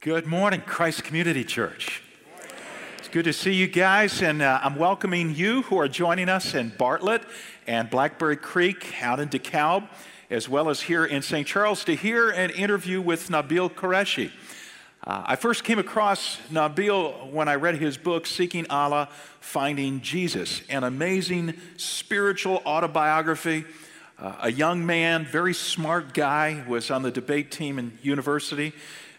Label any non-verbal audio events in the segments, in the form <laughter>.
Good morning, Christ Community Church. It's good to see you guys, and uh, I'm welcoming you who are joining us in Bartlett and Blackberry Creek out in DeKalb, as well as here in St. Charles to hear an interview with Nabeel Qureshi. Uh, I first came across Nabeel when I read his book, Seeking Allah, Finding Jesus, an amazing spiritual autobiography. Uh, a young man, very smart guy, was on the debate team in university,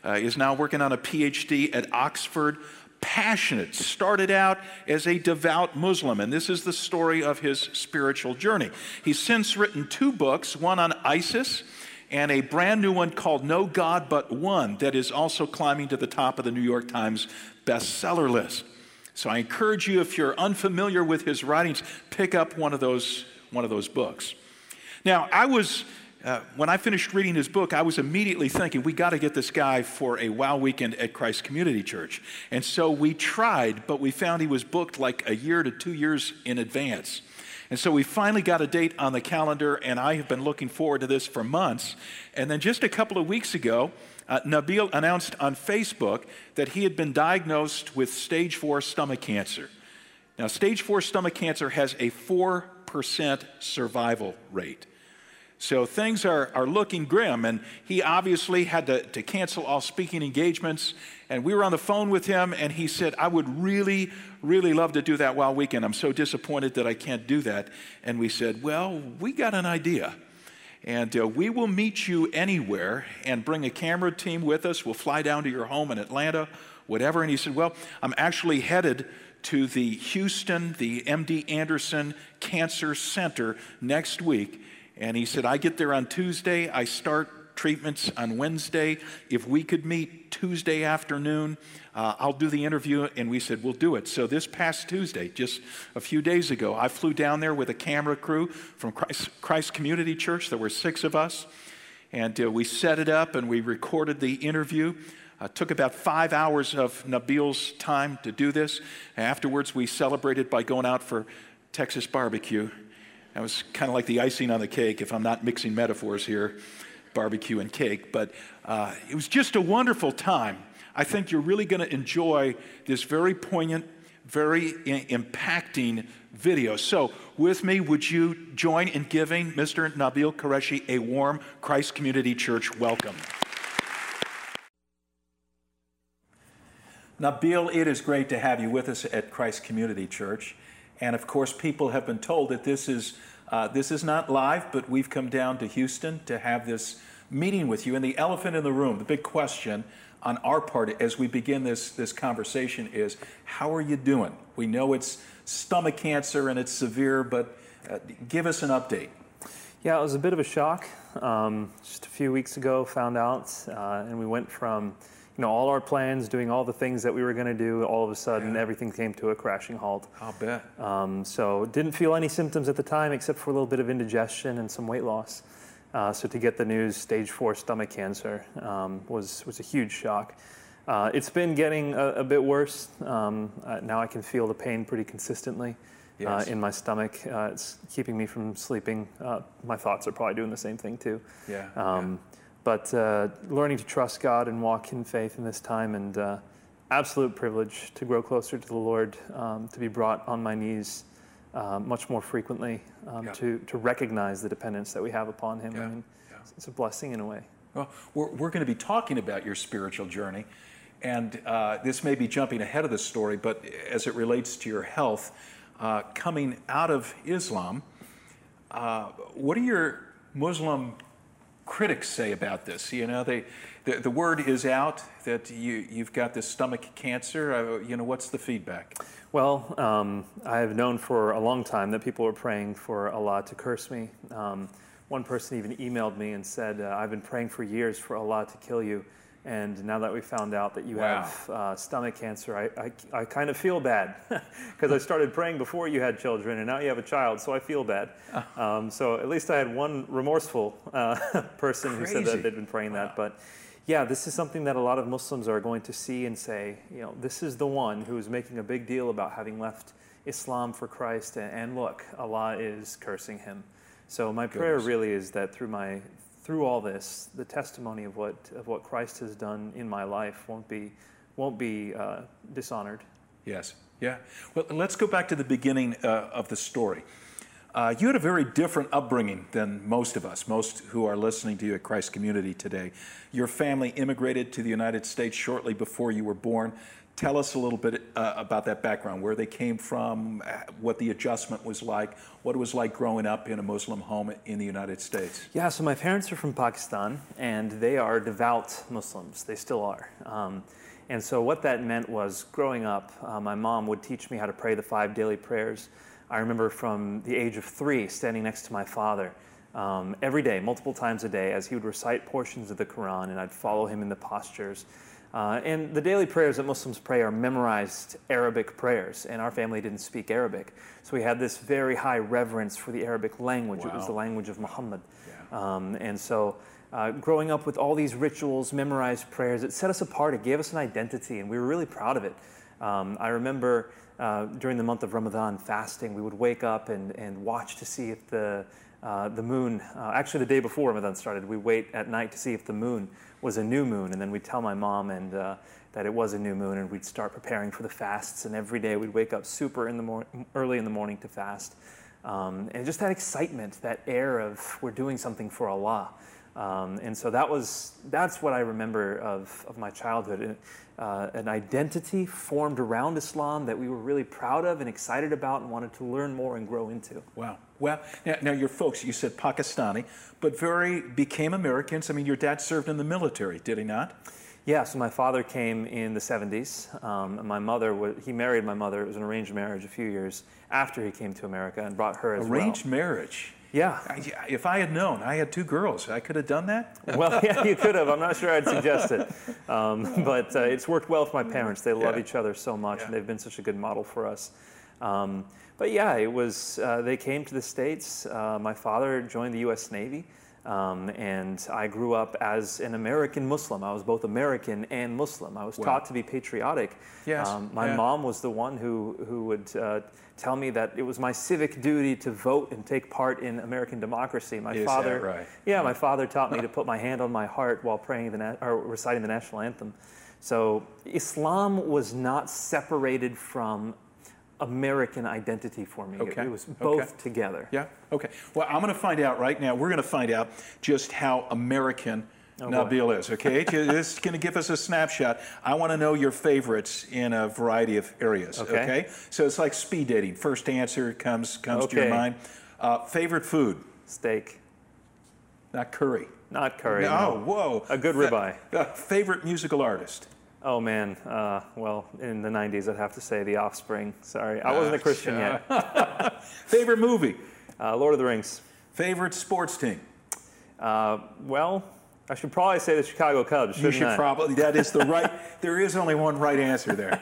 uh, is now working on a PhD at Oxford. Passionate, started out as a devout Muslim, and this is the story of his spiritual journey. He's since written two books, one on ISIS and a brand new one called No God But One that is also climbing to the top of the New York Times bestseller list. So I encourage you, if you're unfamiliar with his writings, pick up one of those, one of those books. Now, I was, uh, when I finished reading his book, I was immediately thinking, we got to get this guy for a wow weekend at Christ Community Church. And so we tried, but we found he was booked like a year to two years in advance. And so we finally got a date on the calendar, and I have been looking forward to this for months. And then just a couple of weeks ago, uh, Nabeel announced on Facebook that he had been diagnosed with stage four stomach cancer. Now, stage four stomach cancer has a 4% survival rate. So things are, are looking grim, and he obviously had to, to cancel all speaking engagements. And we were on the phone with him, and he said, I would really, really love to do that WOW weekend. I'm so disappointed that I can't do that. And we said, Well, we got an idea. And uh, we will meet you anywhere and bring a camera team with us. We'll fly down to your home in Atlanta, whatever. And he said, Well, I'm actually headed to the Houston, the MD Anderson Cancer Center next week. And he said, I get there on Tuesday. I start treatments on Wednesday. If we could meet Tuesday afternoon, uh, I'll do the interview. And we said, We'll do it. So this past Tuesday, just a few days ago, I flew down there with a camera crew from Christ, Christ Community Church. There were six of us. And uh, we set it up and we recorded the interview. Uh, took about five hours of Nabeel's time to do this. Afterwards, we celebrated by going out for Texas barbecue. That was kind of like the icing on the cake, if I'm not mixing metaphors here, barbecue and cake. But uh, it was just a wonderful time. I think you're really going to enjoy this very poignant, very I- impacting video. So, with me, would you join in giving Mr. Nabeel Qureshi a warm Christ Community Church welcome? Nabeel, it is great to have you with us at Christ Community Church. And of course, people have been told that this is, uh, this is not live, but we've come down to Houston to have this meeting with you. And the elephant in the room, the big question on our part as we begin this, this conversation is how are you doing? We know it's stomach cancer and it's severe, but uh, give us an update. Yeah, it was a bit of a shock. Um, just a few weeks ago, found out, uh, and we went from you know, all our plans, doing all the things that we were going to do, all of a sudden Yeah. everything came to a crashing halt. I'll bet. Um, so didn't feel any symptoms at the time except for a little bit of indigestion and some weight loss. Uh, so to get the news, stage four stomach cancer, um, was was a huge shock. Uh, it's been getting a, a bit worse. Um, uh, now I can feel the pain pretty consistently uh, Yes. in my stomach. Uh, it's keeping me from sleeping. Uh, my thoughts are probably doing the same thing too. Yeah, Um, But uh, learning to trust God and walk in faith in this time, and uh, absolute privilege to grow closer to the Lord, um, to be brought on my knees uh, much more frequently, um, Yeah. to, to recognize the dependence that we have upon Him. Yeah, I mean, yeah. it's- a blessing in a way. Well, we're, we're going to be talking about your spiritual journey. And uh, this may be jumping ahead of the story, but as it relates to your health, uh, coming out of Islam, uh, what are your Muslim critics say about this? You know, they, the, the word is out that you, you've got this stomach cancer. Uh, you know, what's the feedback? Well, um, I have known for a long time that people were praying for Allah to curse me. Um, one person even emailed me and said, uh, I've been praying for years for Allah to kill you. And now that we found out that you Wow. have uh, stomach cancer, I, I, I kind of feel bad <laughs> because I started praying before you had children and now you have a child, so I feel bad. <laughs> Um, so at least I had one remorseful uh, <laughs> person who said that they'd been praying that. But yeah, this is something that a lot of Muslims are going to see and say, you know, this is the one who is making a big deal about having left Islam for Christ, and, and look, Allah is cursing him. So my prayer really is that through my through all this, the testimony of what of what Christ has done in my life won't be won't be uh, dishonored. Yes. Yeah. Well, let's go back to the beginning uh, of the story. Uh, you had a very different upbringing than most of us, most who are listening to you at Christ Community today. Your family immigrated to the United States shortly before you were born. Tell us a little bit uh, about that background, where they came from, uh, what the adjustment was like, what it was like growing up in a Muslim home in the United States. Yeah, so my parents are from Pakistan, and they are devout Muslims. They still are. Um, and so what that meant was growing up, uh, my mom would teach me how to pray the five daily prayers. I remember from the age of three standing next to my father um, every day, multiple times a day, as he would recite portions of the Quran, and I'd follow him in the postures. Uh, and the daily prayers that Muslims pray are memorized Arabic prayers, and our family didn't speak Arabic. So we had this very high reverence for the Arabic language. Wow. It was the language of Muhammad. Yeah. Um, and so uh, growing up with all these rituals, memorized prayers, it set us apart. It gave us an identity, and we were really proud of it. Um, I remember uh, during the month of Ramadan fasting, we would wake up and, and watch to see if the, uh, the moon, uh, actually, the day before Ramadan started, we wait at night to see if the moon was a new moon, and then we'd tell my mom and uh, that it was a new moon, and we'd start preparing for the fasts. And every day we'd wake up super in the mor- early in the morning to fast, um, and just that excitement, that air of we're doing something for Allah. Um, and so that was that's what I remember of, of my childhood. Uh, an identity formed around Islam that we were really proud of and excited about and wanted to learn more and grow into. Wow. Well, now, now your folks, you said Pakistani, but very became Americans. I mean, your dad served in the military, did he not? Yeah, so my father came in the 70s. Um, my mother, he married my mother. It was an arranged marriage a few years after he came to America and brought her as arranged well. Arranged marriage? Yeah. If I had known, I had two girls, I could have done that. <laughs> well, yeah, you could have. I'm not sure I'd suggest it. Um, <laughs> but uh, it's worked well for my parents. They love yeah. each other so much, yeah. and they've been such a good model for us. Um, but yeah, it was, uh, they came to the States. Uh, my father joined the U.S. Navy. Um, and I grew up as an American Muslim. I was both American and Muslim. I was wow. taught to be patriotic. Yes. Um, my yeah. mom was the one who, who would uh, tell me that it was my civic duty to vote and take part in American democracy. My Is father, right? yeah, my father taught me to <laughs> put my hand on my heart while praying the or reciting the national anthem. So Islam was not separated from American identity for me. Okay. It was both okay. together. Yeah. Okay. Well, I'm going to find out right now. We're going to find out just how American oh, Nabeel boy. is. Okay. this is going to give us a snapshot. I want to know your favorites in a variety of areas. Okay. okay? So it's like speed dating. First answer comes comes to your mind. Uh, favorite food? Steak. Not curry. Not curry. No. no. Whoa. A good ribeye. Uh, favorite musical artist? Oh man, uh, well, in the '90s, I'd have to say The Offspring. Sorry, I wasn't a Christian yet. <laughs> Favorite movie? Uh, Lord of the Rings. Favorite sports team? Uh, well, I should probably say the Chicago Cubs. You should I? probably. That is the right. <laughs> there is only one right answer there.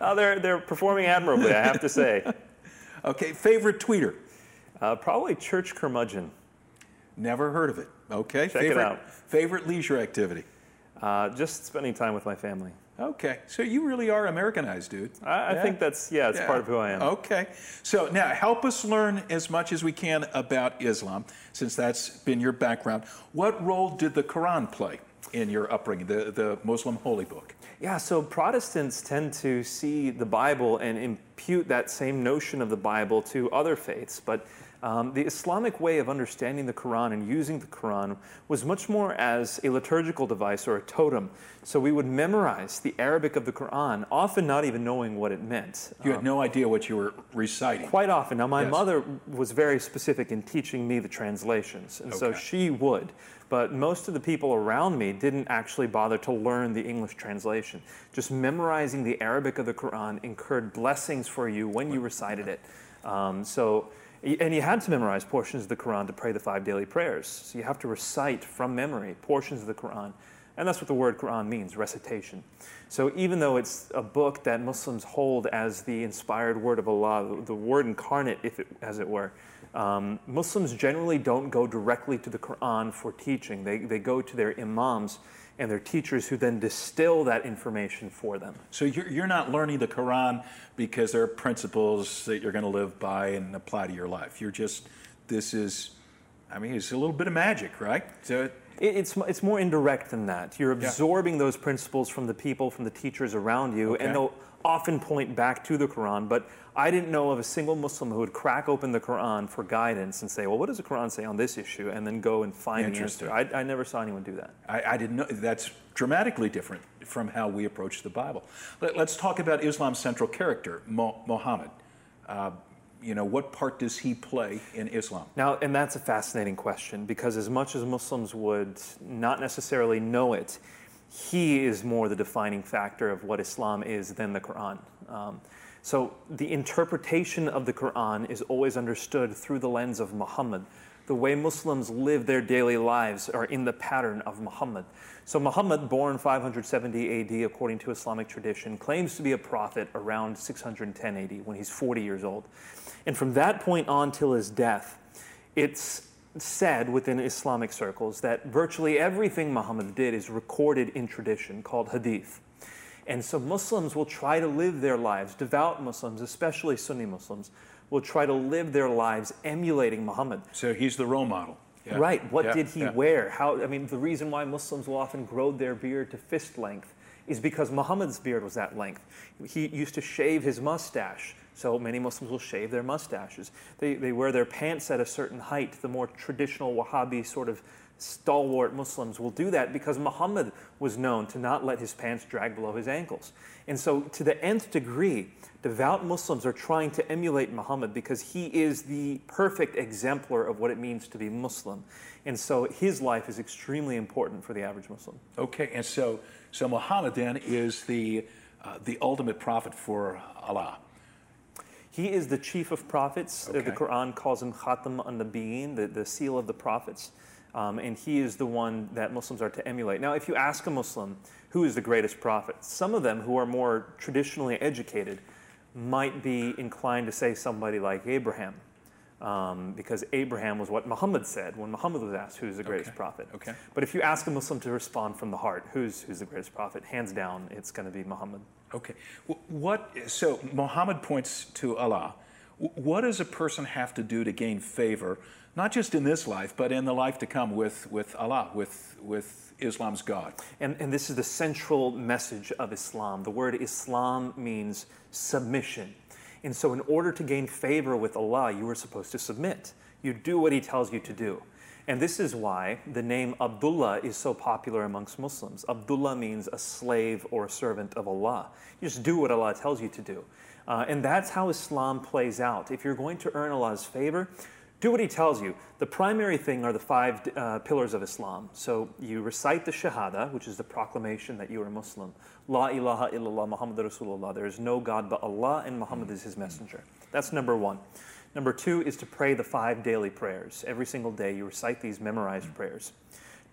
oh, <laughs> they're they're performing admirably, I have to say. okay, favorite tweeter? Uh, probably Church Curmudgeon. Never heard of it. Okay, check favorite, it out. Favorite leisure activity? Uh, just spending time with my family. Okay, so you really are Americanized, dude. I, I yeah. think that's yeah, it's yeah. part of who I am. Okay, so now help us learn as much as we can about Islam, since that's been your background. What role did the Quran play in your upbringing, the the Muslim holy book? Yeah, so Protestants tend to see the Bible and impute that same notion of the Bible to other faiths, but um, the Islamic way of understanding the Quran and using the Quran was much more as a liturgical device or a totem. So we would memorize the Arabic of the Quran, often not even knowing what it meant. You had um, no idea what you were reciting. Quite often. Now, my yes. mother was very specific in teaching me the translations, and okay. so she would. But most of the people around me didn't actually bother to learn the English translation. Just memorizing the Arabic of the Quran incurred blessings for you when you recited it. Um, so and you had to memorize portions of the Quran to pray the five daily prayers. So you have to recite from memory portions of the Quran. And that's what the word Quran means recitation. So even though it's a book that Muslims hold as the inspired word of Allah, the word incarnate, if it, as it were, um, Muslims generally don't go directly to the Quran for teaching. They, they go to their imams and their teachers who then distill that information for them. So you're, you're not learning the Quran because there are principles that you're going to live by and apply to your life. You're just, this is I mean, it's a little bit of magic, right? So, It's, it's more indirect than that. You're absorbing those principles from the people, from the teachers around you, Okay. and they'll often point back to the Quran. But I didn't know of a single Muslim who would crack open the Quran for guidance and say, well, what does the Quran say on this issue? And then go and find the answer. I, I never saw anyone do that. I, I didn't know that's dramatically different from how we approach the Bible. Let, us talk about Islam's central character, Mo, Muhammad. Uh, you know, what part does he play in Islam? Now, and that's a fascinating question because as much as Muslims would not necessarily know it, he is more the defining factor of what Islam is than the Quran. Um, so the interpretation of the Quran is always understood through the lens of Muhammad. The way Muslims live their daily lives are in the pattern of Muhammad. So Muhammad, born 570 AD according to Islamic tradition, claims to be a prophet around 610 AD when he's 40 years old. And from that point on till his death, it's said within Islamic circles that virtually everything Muhammad did is recorded in tradition called hadith. And so Muslims will try to live their lives, devout Muslims, especially Sunni Muslims, will try to live their lives emulating Muhammad. So he's the role model. Yeah. Right. What Yeah, did he yeah. wear? How? I mean, the reason why Muslims will often grow their beard to fist length is because Muhammad's beard was that length. He used to shave his mustache. So many Muslims will shave their mustaches. They, they wear their pants at a certain height. The more traditional Wahhabi sort of stalwart Muslims will do that because Muhammad was known to not let his pants drag below his ankles. And so, to the nth degree, devout Muslims are trying to emulate Muhammad because he is the perfect exemplar of what it means to be Muslim. And so, his life is extremely important for the average Muslim. Okay, and so so Muhammad then is the uh, the ultimate prophet for Allah. He is the chief of prophets. Uh, The Quran calls him Khatam an-Nabiyyin, the, the seal of the prophets. Um, and he is the one that Muslims are to emulate. Now, if you ask a Muslim who is the greatest prophet, some of them who are more traditionally educated might be inclined to say somebody like Abraham, um, because Abraham was what Muhammad said when Muhammad was asked who's the greatest Okay. prophet. Okay. But if you ask a Muslim to respond from the heart, who's, who's the greatest prophet, hands down, it's going to be Muhammad. Okay, what? So Muhammad points to Allah. What does a person have to do to gain favor, not just in this life, but in the life to come with with Allah, with with Islam's God? And, and this is the central message of Islam. The word Islam means submission. And so, in order to gain favor with Allah, you were supposed to submit. You do what He tells you to do. And this is why the name Abdullah is so popular amongst Muslims. Abdullah means a slave or a servant of Allah. You just do what Allah tells you to do. Uh, and that's how Islam plays out. If you're going to earn Allah's favor, do what he tells you. The primary thing are the five uh, pillars of Islam. So you recite the Shahada, which is the proclamation that you are a Muslim. La ilaha illallah Muhammad Rasulullah. There is no God but Allah, and Muhammad is his messenger. That's number one. Number two is to pray the five daily prayers. Every single day you recite these memorized prayers.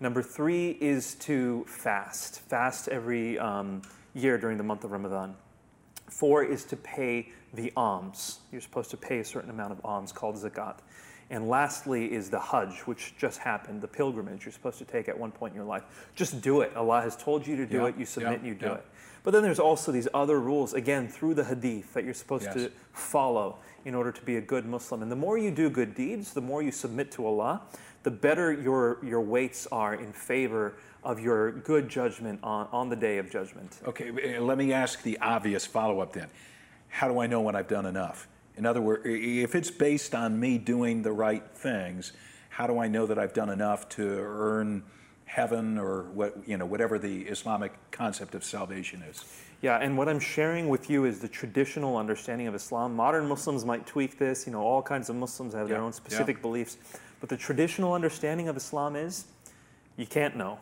Number three is to fast. Fast every um, year during the month of Ramadan. Four is to pay the alms. You're supposed to pay a certain amount of alms called zakat. And lastly is the Hajj, which just happened, the pilgrimage you're supposed to take at one point in your life. Just do it. Allah has told you to do Yeah, it, you submit, yeah, and you do yeah. it. But then there's also these other rules, again, through the hadith that you're supposed Yes. to follow in order to be a good Muslim. And the more you do good deeds, the more you submit to Allah, the better your, your weights are in favor of your good judgment on, on the day of judgment. Okay, uh, let me ask the obvious follow up then. How do I know when I've done enough? In other words, if it's based on me doing the right things, how do I know that I've done enough to earn heaven or what you know whatever the Islamic concept of salvation is? Yeah, and what I'm sharing with you is the traditional understanding of Islam. Modern Muslims might tweak this, you know, all kinds of Muslims have their Yeah, own yeah. specific beliefs. But the traditional understanding of Islam is you can't know.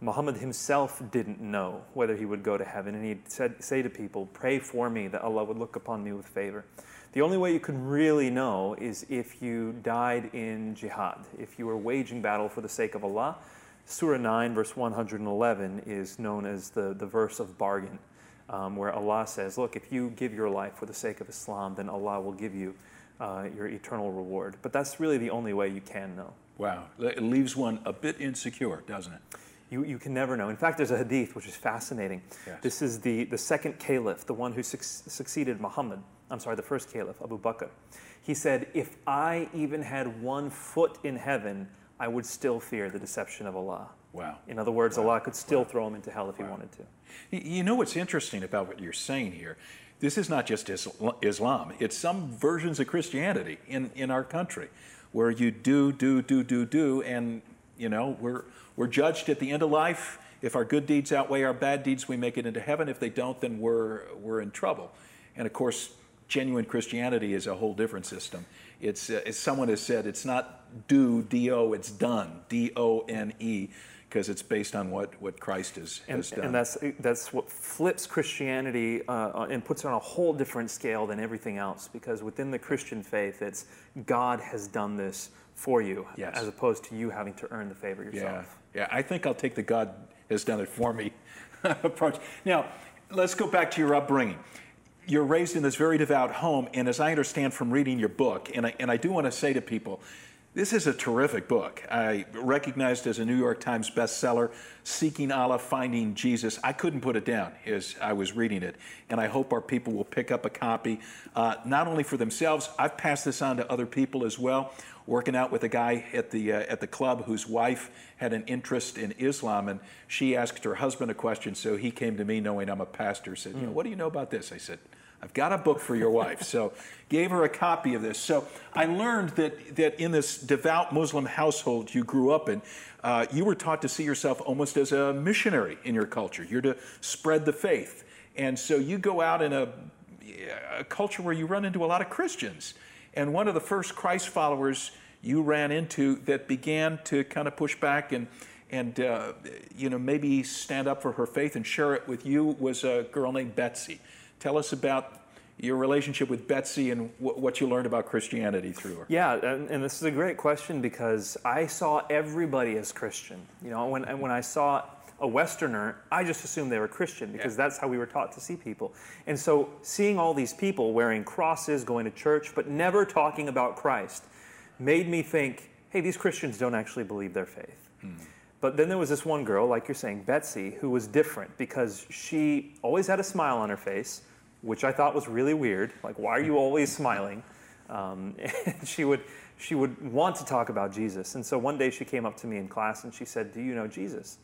Muhammad himself didn't know whether he would go to heaven, and he'd said, say to people, Pray for me that Allah would look upon me with favor. The only way you can really know is if you died in jihad, if you were waging battle for the sake of Allah. Surah 9, verse 111, is known as the, the verse of bargain, um, where Allah says, Look, if you give your life for the sake of Islam, then Allah will give you uh, your eternal reward. But that's really the only way you can know. Wow, it leaves one a bit insecure, doesn't it? You, you can never know. In fact, there's a hadith which is fascinating. Yes. This is the, the second caliph, the one who suc- succeeded Muhammad. I'm sorry, the first caliph, Abu Bakr. He said, If I even had one foot in heaven, I would still fear the deception of Allah. Wow. In other words, wow. Allah could still wow. throw him into hell if wow. he wanted to. You know what's interesting about what you're saying here? This is not just Islam, it's some versions of Christianity in, in our country where you do, do, do, do, do, and you know, we're, we're judged at the end of life. If our good deeds outweigh our bad deeds, we make it into heaven. If they don't, then we're, we're in trouble. And of course, genuine Christianity is a whole different system. It's, uh, as someone has said, it's not do, D O, it's done, D O N E because it's based on what, what Christ has, and, has done. And that's, that's what flips Christianity uh, and puts it on a whole different scale than everything else because within the Christian faith, it's God has done this for you yes. as opposed to you having to earn the favor yourself. Yeah, yeah. I think I'll take the God has done it for me <laughs> approach. Now, let's go back to your upbringing. You're raised in this very devout home, and as I understand from reading your book, and I, and I do want to say to people, this is a terrific book. I recognized as a New York Times bestseller, Seeking Allah, Finding Jesus. I couldn't put it down as I was reading it, and I hope our people will pick up a copy, uh, not only for themselves. I've passed this on to other people as well. Working out with a guy at the uh, at the club whose wife had an interest in Islam, and she asked her husband a question, so he came to me, knowing I'm a pastor, said. "You know, what do you know about this?" I said. I've got a book for your wife. So gave her a copy of this. So I learned that, that in this devout Muslim household you grew up in, uh, you were taught to see yourself almost as a missionary in your culture. You're to spread the faith. And so you go out in a, a culture where you run into a lot of Christians. And one of the first Christ followers you ran into that began to kind of push back and and uh, you know maybe stand up for her faith and share it with you was a girl named Betsy. Tell us about your relationship with Betsy and w- what you learned about Christianity through her. Yeah, and, and, this is a great question because I saw everybody as Christian. You know, when, when I saw a Westerner, I just assumed they were Christian because yeah. that's how we were taught to see people. And so seeing all these people wearing crosses, going to church, but never talking about Christ, made me think, hey, these Christians don't actually believe their faith. Hmm. But then there was this one girl, like you're saying, Betsy, who was different because she always had a smile on her face which I thought was really weird. Like, why are you always smiling? Um, <laughs> and she would, she would want to talk about Jesus. And so one day she came up to me in class and she said, Do you know Jesus?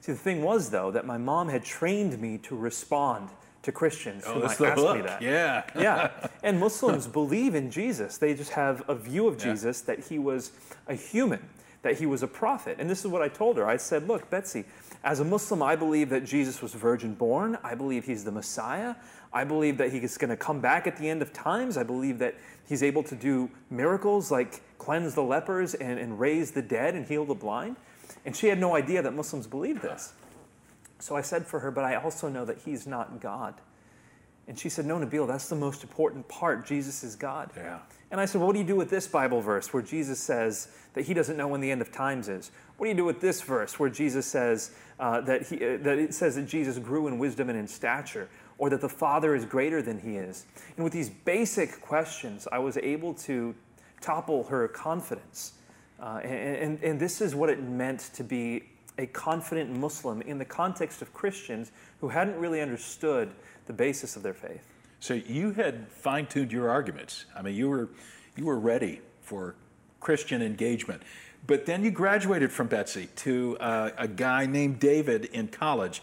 See, the thing was, though, that my mom had trained me to respond to Christians oh, who might ask me that. Yeah. yeah. <laughs> And Muslims believe in Jesus. They just have a view of Jesus yeah. that he was a human, that he was a prophet. And this is what I told her. I said, Look, Betsy, as a Muslim, I believe that Jesus was virgin born. I believe he's the Messiah. I believe that he's going to come back at the end of times. I believe that he's able to do miracles like cleanse the lepers and, and raise the dead and heal the blind. And she had no idea that Muslims believed this. So I said for her, but I also know that he's not God. And she said, No, Nabeel, that's the most important part. Jesus is God. Yeah. And I said, well, What do you do with this Bible verse where Jesus says that he doesn't know when the end of times is? What do you do with this verse where Jesus says uh, that, he, uh, that it says that Jesus grew in wisdom and in stature? or that the Father is greater than he is? And with these basic questions, I was able to topple her confidence. Uh, and, and, and this is what it meant to be a confident Muslim in the context of Christians who hadn't really understood the basis of their faith. So you had fine tuned your arguments. I mean, you were, you were ready for Christian engagement. But then you graduated from Betsy to uh, a guy named David in college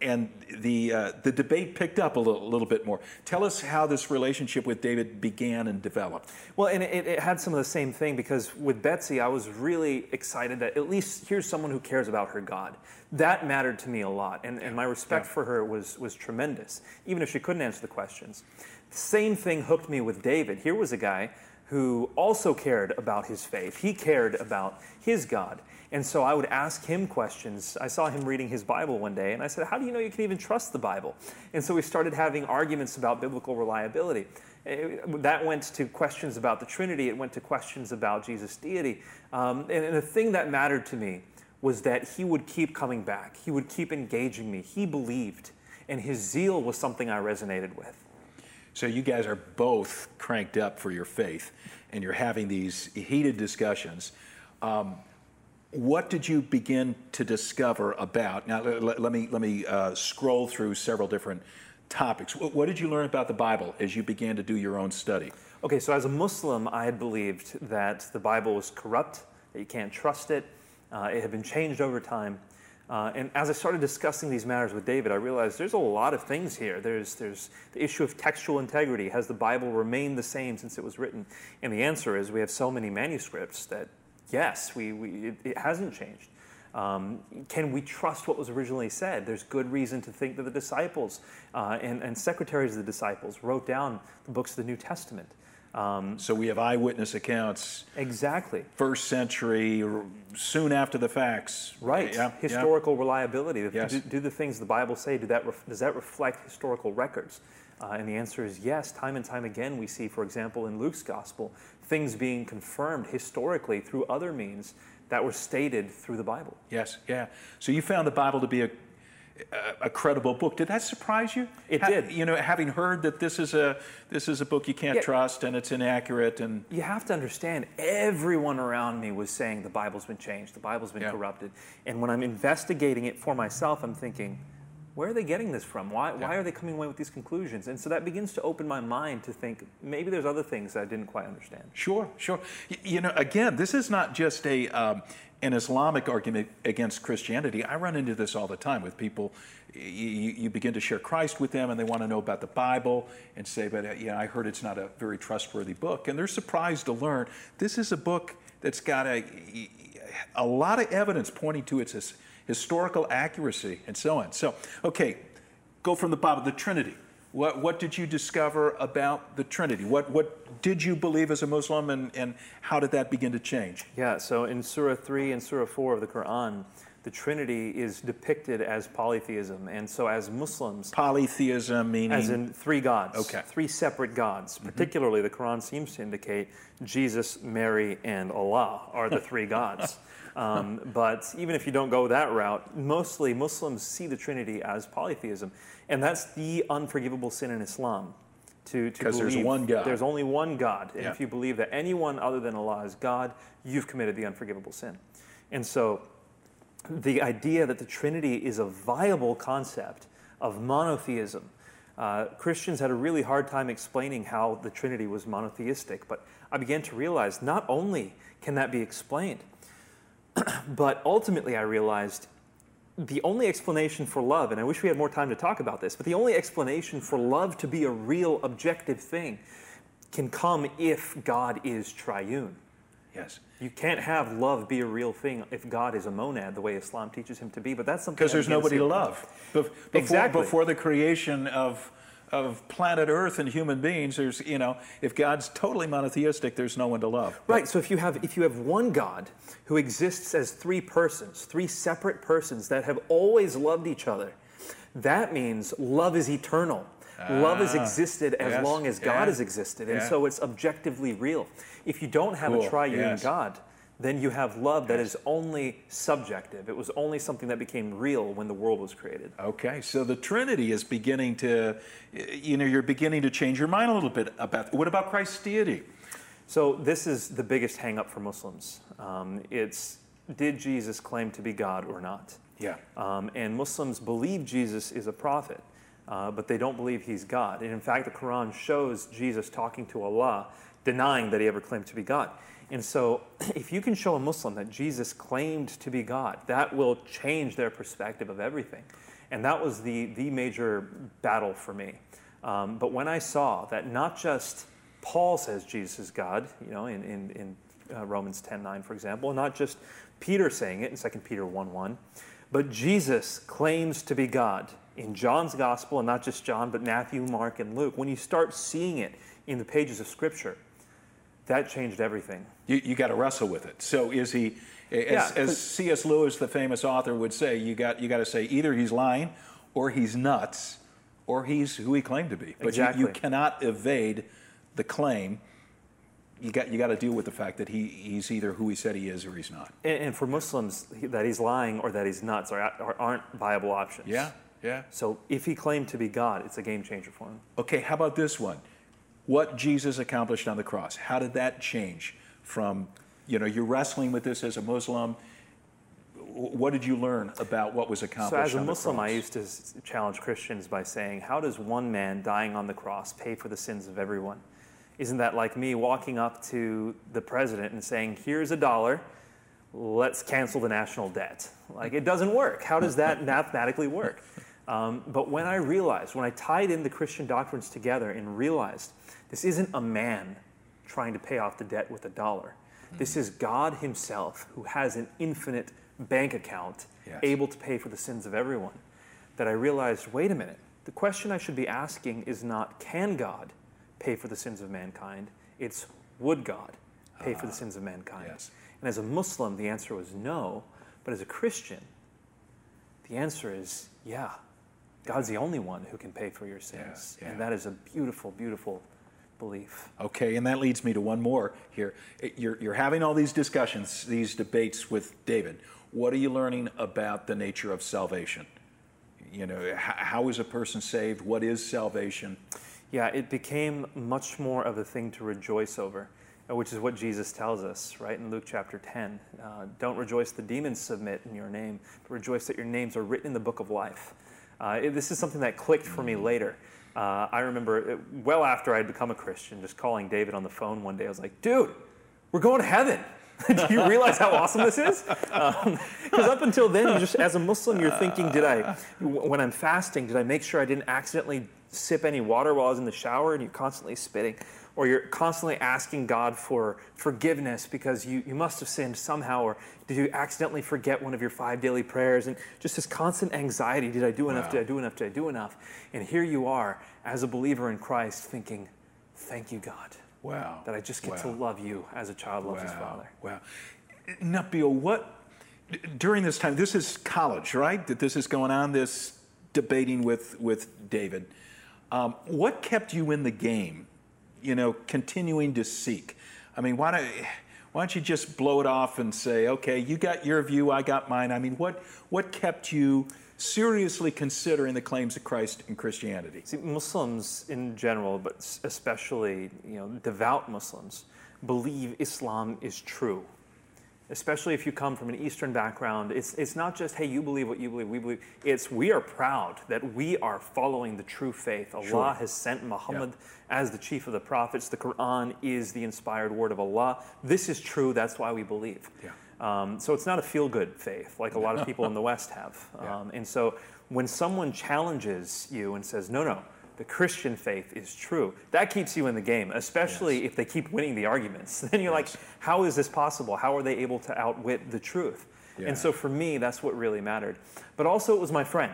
and the, uh, the debate picked up a little, little, bit more. Tell us how this relationship with David began and developed. Well, and it, it, had some of the same thing because with Betsy, I was really excited that at least here's someone who cares about her God. That mattered to me a lot, and, and my respect yeah. for her was, was tremendous, even if she couldn't answer the questions. Same thing hooked me with David. Here was a guy who also cared about his faith, he cared about his God. And so I would ask him questions. I saw him reading his Bible one day, and I said, How do you know you can even trust the Bible? And so we started having arguments about biblical reliability. It, that went to questions about the Trinity, it went to questions about Jesus' deity. Um, and, and the thing that mattered to me was that he would keep coming back, he would keep engaging me. He believed, and his zeal was something I resonated with. So you guys are both cranked up for your faith, and you're having these heated discussions. Um, what did you begin to discover about? Now, let, let me, let me uh, scroll through several different topics. What, what, did you learn about the Bible as you began to do your own study? Okay, so as a Muslim, I had believed that the Bible was corrupt, that you can't trust it. Uh, it had been changed over time. Uh, and as I started discussing these matters with David, I realized there's a lot of things here. There's, there's the issue of textual integrity. Has the Bible remained the same since it was written? And the answer is we have so many manuscripts that, yes, we, we, it, it hasn't changed. Um, can we trust what was originally said? There's good reason to think that the disciples uh, and, and secretaries of the disciples wrote down the books of the New Testament. Um, so we have eyewitness accounts. Exactly. First century, soon after the facts. Right. Yeah, historical yeah. reliability. Yes. Do, do, the things the Bible say, do that does that reflect historical records? Uh, and the answer is yes. Time and time again, we see, for example, in Luke's gospel, things being confirmed historically through other means that were stated through the Bible. Yes, yeah. So you found the Bible to be a, a credible book. Did that surprise you? It ha- did. You know, having heard that this is a this is a book you can't yeah. trust and it's inaccurate and you have to understand everyone around me was saying the Bible's been changed, the Bible's been yeah. corrupted. And when I'm investigating it for myself, I'm thinking, where are they getting this from? Why, yeah. why are they coming away with these conclusions? And so that begins to open my mind to think maybe there's other things I didn't quite understand. Sure, sure. You know, again, this is not just a um, an Islamic argument against Christianity. I run into this all the time with people. You, you, begin to share Christ with them, and they want to know about the Bible, and say, "But uh, yeah, I heard it's not a very trustworthy book." And they're surprised to learn this is a book that's got a a lot of evidence pointing to its historical accuracy, and so on. So, okay, go from the Bible, the Trinity. What, what did you discover about the Trinity? What, what did you believe as a Muslim, and, and how did that begin to change? Yeah, so in Surah 3 and Surah 4 of the Quran, the Trinity is depicted as polytheism. And so, as Muslims, polytheism meaning? As in three gods, okay. three separate gods. Mm-hmm. Particularly, the Quran seems to indicate Jesus, Mary, and Allah are the three gods. <laughs> Um, <laughs> but even if you don't go that route, mostly Muslims see the Trinity as polytheism. And that's the unforgivable sin in Islam. To, because there's one God. There's only one God. And yeah. if you believe that anyone other than Allah is God, you've committed the unforgivable sin. And so the idea that the Trinity is a viable concept of monotheism. Uh, Christians had a really hard time explaining how the Trinity was monotheistic, but I began to realize not only can that be explained, <clears throat> but ultimately, I realized the only explanation for love, and I wish we had more time to talk about this, but the only explanation for love to be a real objective thing can come if God is triune. Yes. You can't have love be a real thing if God is a monad, the way Islam teaches him to be. But that's something because there's nobody to love. Before, exactly. Before the creation of of planet Earth and human beings, there's, you know, if God's totally monotheistic, there's no one to love. Right. So if you have if you have one God who exists as three persons, three separate persons that have always loved each other, that means love is eternal. love has ah, existed as yes, long as God yeah, has existed, and yeah. so it's objectively real. If you don't have cool, a triune yes. God, then you have love that is only subjective. It was only something that became real when the world was created. Okay, so the Trinity is beginning to, you know, you're beginning to change your mind a little bit about. What about Christ's deity? So this is the biggest hangup for Muslims. Um, it's did Jesus claim to be God or not? Yeah. Um, and Muslims believe Jesus is a prophet, uh, but they don't believe he's God. And in fact, the Quran shows Jesus talking to Allah, denying that he ever claimed to be God. And so, <clears throat> if you can show a Muslim that Jesus claimed to be God, that will change their perspective of everything. And that was the, the major battle for me. Um, but when I saw that not just Paul says Jesus is God, you know, in, in, in uh, Romans 10 9, for example, not just Peter saying it in 2 Peter 1 1, but Jesus claims to be God in John's gospel, and not just John, but Matthew, Mark, and Luke. When you start seeing it in the pages of Scripture, that changed everything. You, you got to wrestle with it. So is he, as, yeah, as C.S. Lewis, the famous author, would say, you got, you got to say either he's lying or he's nuts or he's who he claimed to be. But exactly. you, you cannot evade the claim. You got, you got to deal with the fact that he, he's either who he said he is or he's not. And, and for Muslims, that he's lying or that he's nuts are, are, aren't viable options. Yeah, yeah. So if he claimed to be God, it's a game changer for him. Okay, how about this one? what Jesus accomplished on the cross. How did that change from, you know, you're wrestling with this as a Muslim. What did you learn about what was accomplished? So, as a Muslim, I used to challenge Christians by saying, How does one man dying on the cross pay for the sins of everyone? Isn't that like me walking up to the president and saying, here's a dollar, let's cancel the national debt? Like, it doesn't work. How does that <laughs> mathematically work? Um, but when I realized, when I tied in the Christian doctrines together and realized this isn't a man trying to pay off the debt with a dollar, this is God Himself who has an infinite bank account Yes. able to pay for the sins of everyone, that I realized wait a minute, the question I should be asking is not can God pay for the sins of mankind? It's would God pay for the sins of mankind? Ah, yes. And as a Muslim, the answer was no. But as a Christian, the answer is yeah. God's the only one who can pay for your sins. yeah. And that is a beautiful, beautiful belief. Okay, and that leads me to one more here. You're, you're having all these discussions, these debates with David. What are you learning about the nature of salvation? You know, h- how is a person saved? What is salvation? Yeah, it became much more of a thing to rejoice over, uh, which is what Jesus tells us, right, in Luke chapter 10. Uh, Don't rejoice the demons submit in your name, but rejoice that your names are written in the book of life. Uh, it- this is something that clicked for me later. Uh, I remember, it, well after I'd become a Christian, just calling David on the phone one day. I was like, dude, we're going to heaven. <laughs> Do you realize how awesome this is? <laughs> Because up until then, just as a Muslim, you're thinking, did I, when I'm fasting, did I make sure I didn't accidentally sip any water while I was in the shower? And you're constantly spitting, or you're constantly asking God for forgiveness because you, you must have sinned somehow, or did you accidentally forget one of your five daily prayers? And just this constant anxiety: Did I do enough? Wow. Did I do enough? Did I do enough? And here you are, as a believer in Christ, thinking, "Thank you, God." Wow. That I just get to love you as a child loves his father. Wow. Bill, what, during this time, this is college, right? That this is going on, this debating with, with David. Um, what kept you in the game, you know, continuing to seek? I mean, why don't, why don't you just blow it off and say, okay, you got your view, I got mine? I mean, what, what kept you seriously considering the claims of Christ and Christianity? See, Muslims in general, but especially you know devout Muslims, believe Islam is true. Especially if you come from an Eastern background, it's, it's not just hey you believe what you believe, we believe. It's we are proud that we are following the true faith. Allah Sure. has sent Muhammad as the chief of the prophets. The Quran is the inspired word of Allah. This is true. That's why we believe. Yeah. Um, so it's not a feel good faith like a lot of <laughs> people in the West have. Yeah. Um, and so when someone challenges you and says, no, no, the Christian faith is true, that keeps you in the game, especially if they keep winning the arguments. <laughs> Then you're like, how is this possible? How are they able to outwit the truth? Yeah. And so for me, that's what really mattered. But also, it was my friend,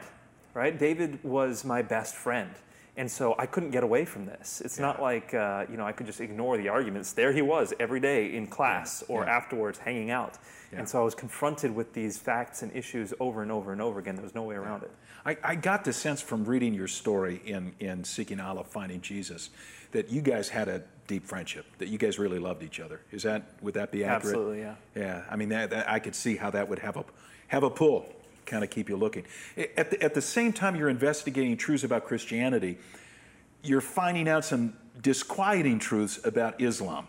right? David was my best friend. And so I couldn't get away from this. It's not like uh, you know I could just ignore the arguments. There he was every day in class or Yeah. afterwards hanging out. Yeah. And so I was confronted with these facts and issues over and over and over again. There was no way around it. I, I got the sense from reading your story in, in Seeking Allah, Finding Jesus, that you guys had a deep friendship, that you guys really loved each other. Is that, would that be accurate? Absolutely, yeah. Yeah, I mean, that, that, I could see how that would have a, have a pull, kind of keep you looking. At the, at the same time you're investigating truths about Christianity, you're finding out some disquieting truths about Islam.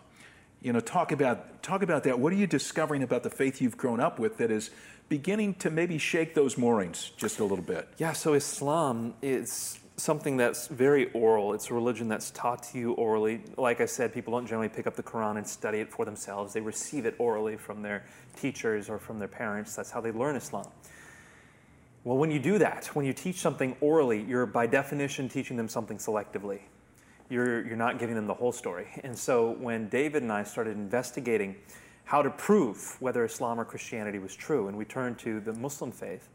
You know, talk about, talk about that. What are you discovering about the faith you've grown up with that is beginning to maybe shake those moorings just a little bit? Yeah, so Islam is something that's very oral. It's a religion that's taught to you orally. Like I said, people don't generally pick up the Quran and study it for themselves. They receive it orally from their teachers or from their parents. That's how they learn Islam. Well, when you do that, when you teach something orally, you're by definition teaching them something selectively. You're, you're not giving them the whole story. And so when David and I started investigating how to prove whether Islam or Christianity was true, and we turned to the Muslim faith,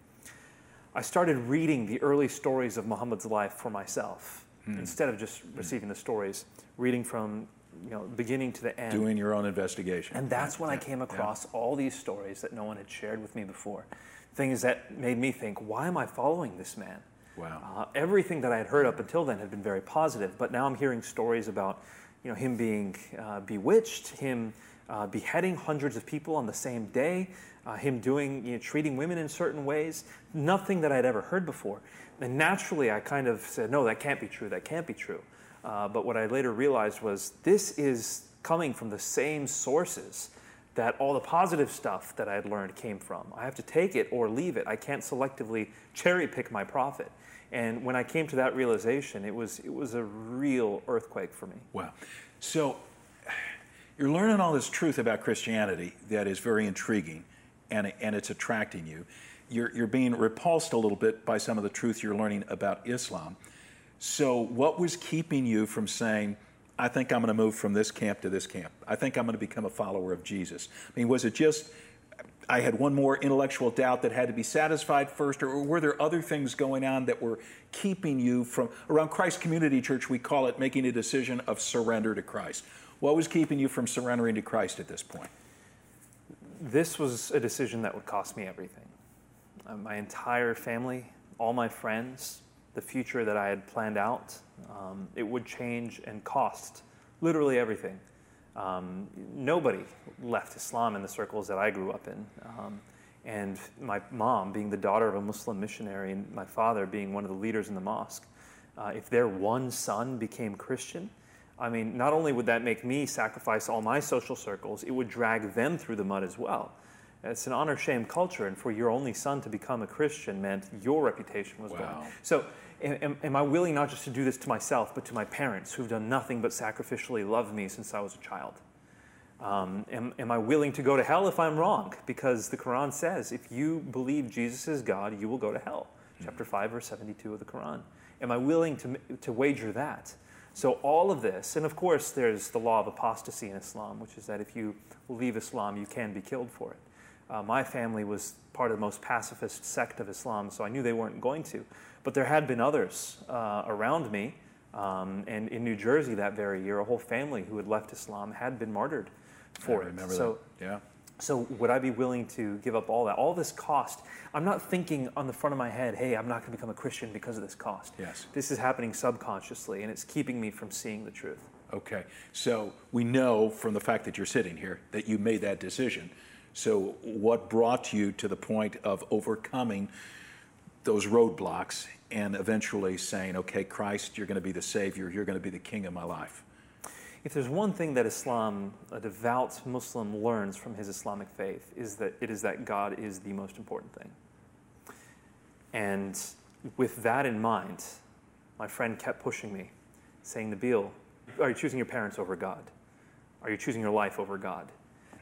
I started reading the early stories of Muhammad's life for myself hmm. instead of just receiving the stories, reading from you know beginning to the end. Doing your own investigation. And that's when I came across all these stories that no one had shared with me before. Things that made me think, why am I following this man? Wow. Uh, everything that I had heard up until then had been very positive, but now I'm hearing stories about, you know, him being uh, bewitched, him uh, beheading hundreds of people on the same day, uh, him doing, you know, treating women in certain ways. Nothing that I'd ever heard before. And naturally, I kind of said, no, that can't be true. That can't be true. Uh, but what I later realized was this is coming from the same sources that all the positive stuff that I had learned came from. I have to take it or leave it. I can't selectively cherry pick my prophet. And when I came to that realization, it was, it was a real earthquake for me. Wow. So you're learning all this truth about Christianity that is very intriguing and, and it's attracting you. You're, you're being repulsed a little bit by some of the truth you're learning about Islam. So, what was keeping you from saying, I think I'm going to move from this camp to this camp? I think I'm going to become a follower of Jesus? I mean, was it just I had one more intellectual doubt that had to be satisfied first, or were there other things going on that were keeping you from, around Christ Community Church, we call it making a decision of surrender to Christ? What was keeping you from surrendering to Christ at this point? This was a decision that would cost me everything. Uh, my entire family, all my friends, the future that I had planned out, um, it would change and cost literally everything. Um, nobody left Islam in the circles that I grew up in. Um, and my mom, being the daughter of a Muslim missionary, and my father being one of the leaders in the mosque, uh, if their one son became Christian, I mean, not only would that make me sacrifice all my social circles, it would drag them through the mud as well. It's an honor shame culture, and for your only son to become a Christian meant your reputation was wow. gone. So am, am, I willing not just to do this to myself, but to my parents who've done nothing but sacrificially love me since I was a child? Um, am, am I willing to go to hell if I'm wrong? Because the Quran says if you believe Jesus is God, you will go to hell. Mm-hmm. Chapter 5, verse 72 of the Quran. Am I willing to, to wager that? So, all of this, and of course, there's the law of apostasy in Islam, which is that if you leave Islam, you can be killed for it. Uh, my family was part of the most pacifist sect of Islam, so I knew they weren't going to. But there had been others uh, around me, um, and in New Jersey that very year, a whole family who had left Islam had been martyred for it. So, that. Yeah. So would I be willing to give up all that? All this cost. I'm not thinking on the front of my head, hey, I'm not going to become a Christian because of this cost. Yes. This is happening subconsciously, and it's keeping me from seeing the truth. Okay. So we know from the fact that you're sitting here that you made that decision. So what brought you to the point of overcoming those roadblocks and eventually saying, okay, Christ, you're going to be the Savior, you're going to be the King of my life? If there's one thing that Islam, a devout Muslim, learns from his Islamic faith, is that it is that God is the most important thing. And with that in mind, my friend kept pushing me, saying, Nabeel, are you choosing your parents over God? Are you choosing your life over God?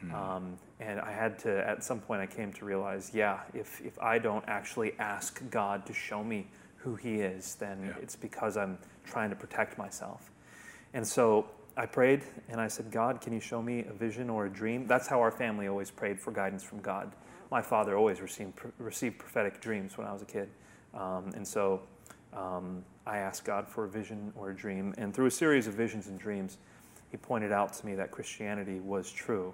Mm-hmm. Um, and I had to, at some point, I came to realize, yeah, if, if I don't actually ask God to show me who He is, then yeah. it's because I'm trying to protect myself. And so I prayed and I said, God, can you show me a vision or a dream? That's how our family always prayed for guidance from God. My father always received, received prophetic dreams when I was a kid. Um, and so um, I asked God for a vision or a dream. And through a series of visions and dreams, he pointed out to me that Christianity was true.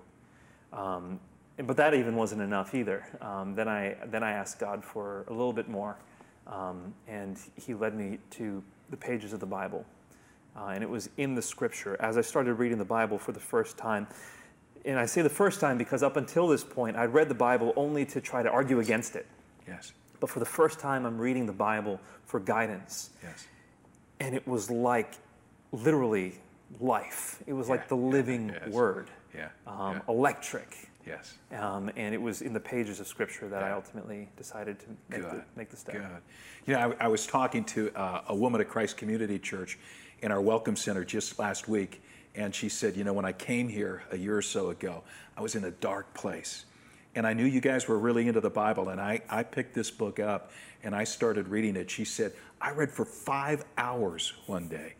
Um, but that even wasn't enough either. Um, then, I, then I asked God for a little bit more. Um, and he led me to the pages of the Bible. Uh, and it was in the scripture. As I started reading the Bible for the first time, and I say the first time because up until this point, I'd read the Bible only to try to argue against it. Yes. But for the first time, I'm reading the Bible for guidance. Yes. And it was like literally life. It was yeah. like the living yes. word. Yeah. Um, yeah. Electric. Yes. Um, and it was in the pages of Scripture that yeah. I ultimately decided to make, the, make the step. Good. You know, I, I was talking to uh, a woman at Christ Community Church in our Welcome Center just last week, and she said, You know, when I came here a year or so ago, I was in a dark place. And I knew you guys were really into the Bible, and I, I picked this book up and I started reading it. She said, I read for five hours one day.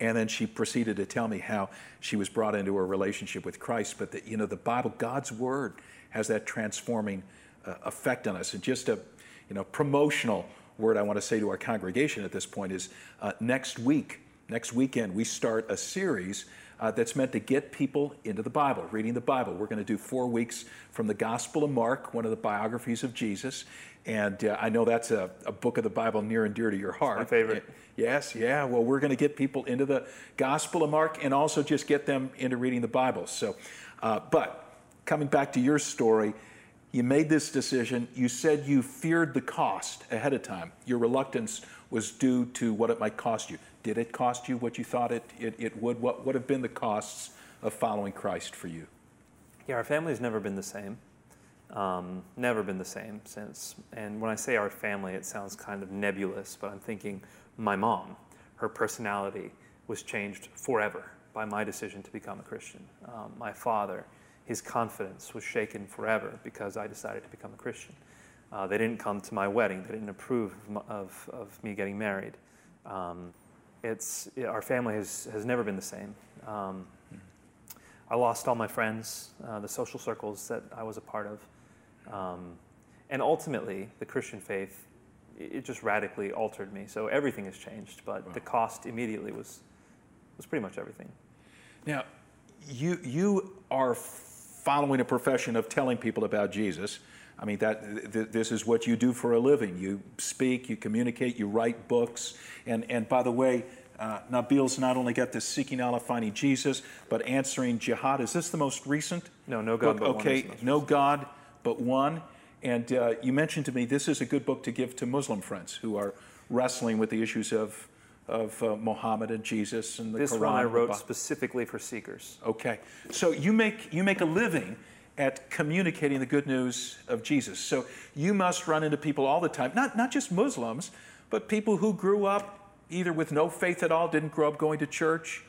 And then she proceeded to tell me how she was brought into a relationship with Christ. But that, you know, the Bible, God's Word, has that transforming uh, effect on us. And just a, you know, promotional word I want to say to our congregation at this point is uh, next week, next weekend, we start a series uh, that's meant to get people into the Bible, reading the Bible. We're going to do four weeks from the Gospel of Mark, one of the biographies of Jesus. And uh, I know that's a, a, book of the Bible near and dear to your heart. It's my favorite. Yes, yeah. Well, we're going to get people into the Gospel of Mark and also just get them into reading the Bible. So, uh, but coming back to your story, you made this decision. You said you feared the cost ahead of time. Your reluctance was due to what it might cost you. Did it cost you what you thought it, it, it would? What would have been the costs of following Christ for you? Yeah, our family's never been the same. Um, never been the same since. And when I say our family, it sounds kind of nebulous, but I'm thinking my mom, her personality was changed forever by my decision to become a Christian. Um, my father, his confidence was shaken forever because I decided to become a Christian. Uh, they didn't come to my wedding. They didn't approve of, of, of me getting married. Um, it's, it, our family has, has never been the same. Um, I lost all my friends, uh, the social circles that I was a part of. Um, and ultimately, the Christian faith, it just radically altered me. So everything has changed, but wow. the cost immediately was, was pretty much everything. Now, you, you are following a profession of telling people about Jesus. I mean, that, th- this is what you do for a living. You speak, you communicate, you write books. And, and by the way, uh, Nabeel's not only got this Seeking Allah, Finding Jesus, but Answering Jihad. Is this the most recent? No, No God book? Okay. No God But One. And uh, you mentioned to me this is a good book to give to Muslim friends who are wrestling with the issues of, of uh, Muhammad and Jesus and the this Quran. This one I wrote specifically for seekers. Okay. So you make, you make a living at communicating the good news of Jesus. So you must run into people all the time, not, not just Muslims, but people who grew up either with no faith at all, didn't grow up going to church,